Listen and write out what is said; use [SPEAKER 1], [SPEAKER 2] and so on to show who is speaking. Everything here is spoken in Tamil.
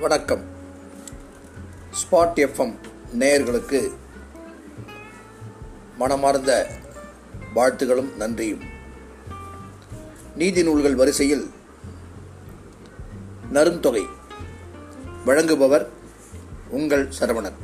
[SPEAKER 1] வணக்கம். ஸ்பாட் எஃப்எம் நேயர்களுக்கு மனமார்ந்த வாழ்த்துகளும் நன்றியும். நீதி நூல்கள் வரிசையில் நறுந்தொகை வழங்குபவர் உங்கள் சரவணன்.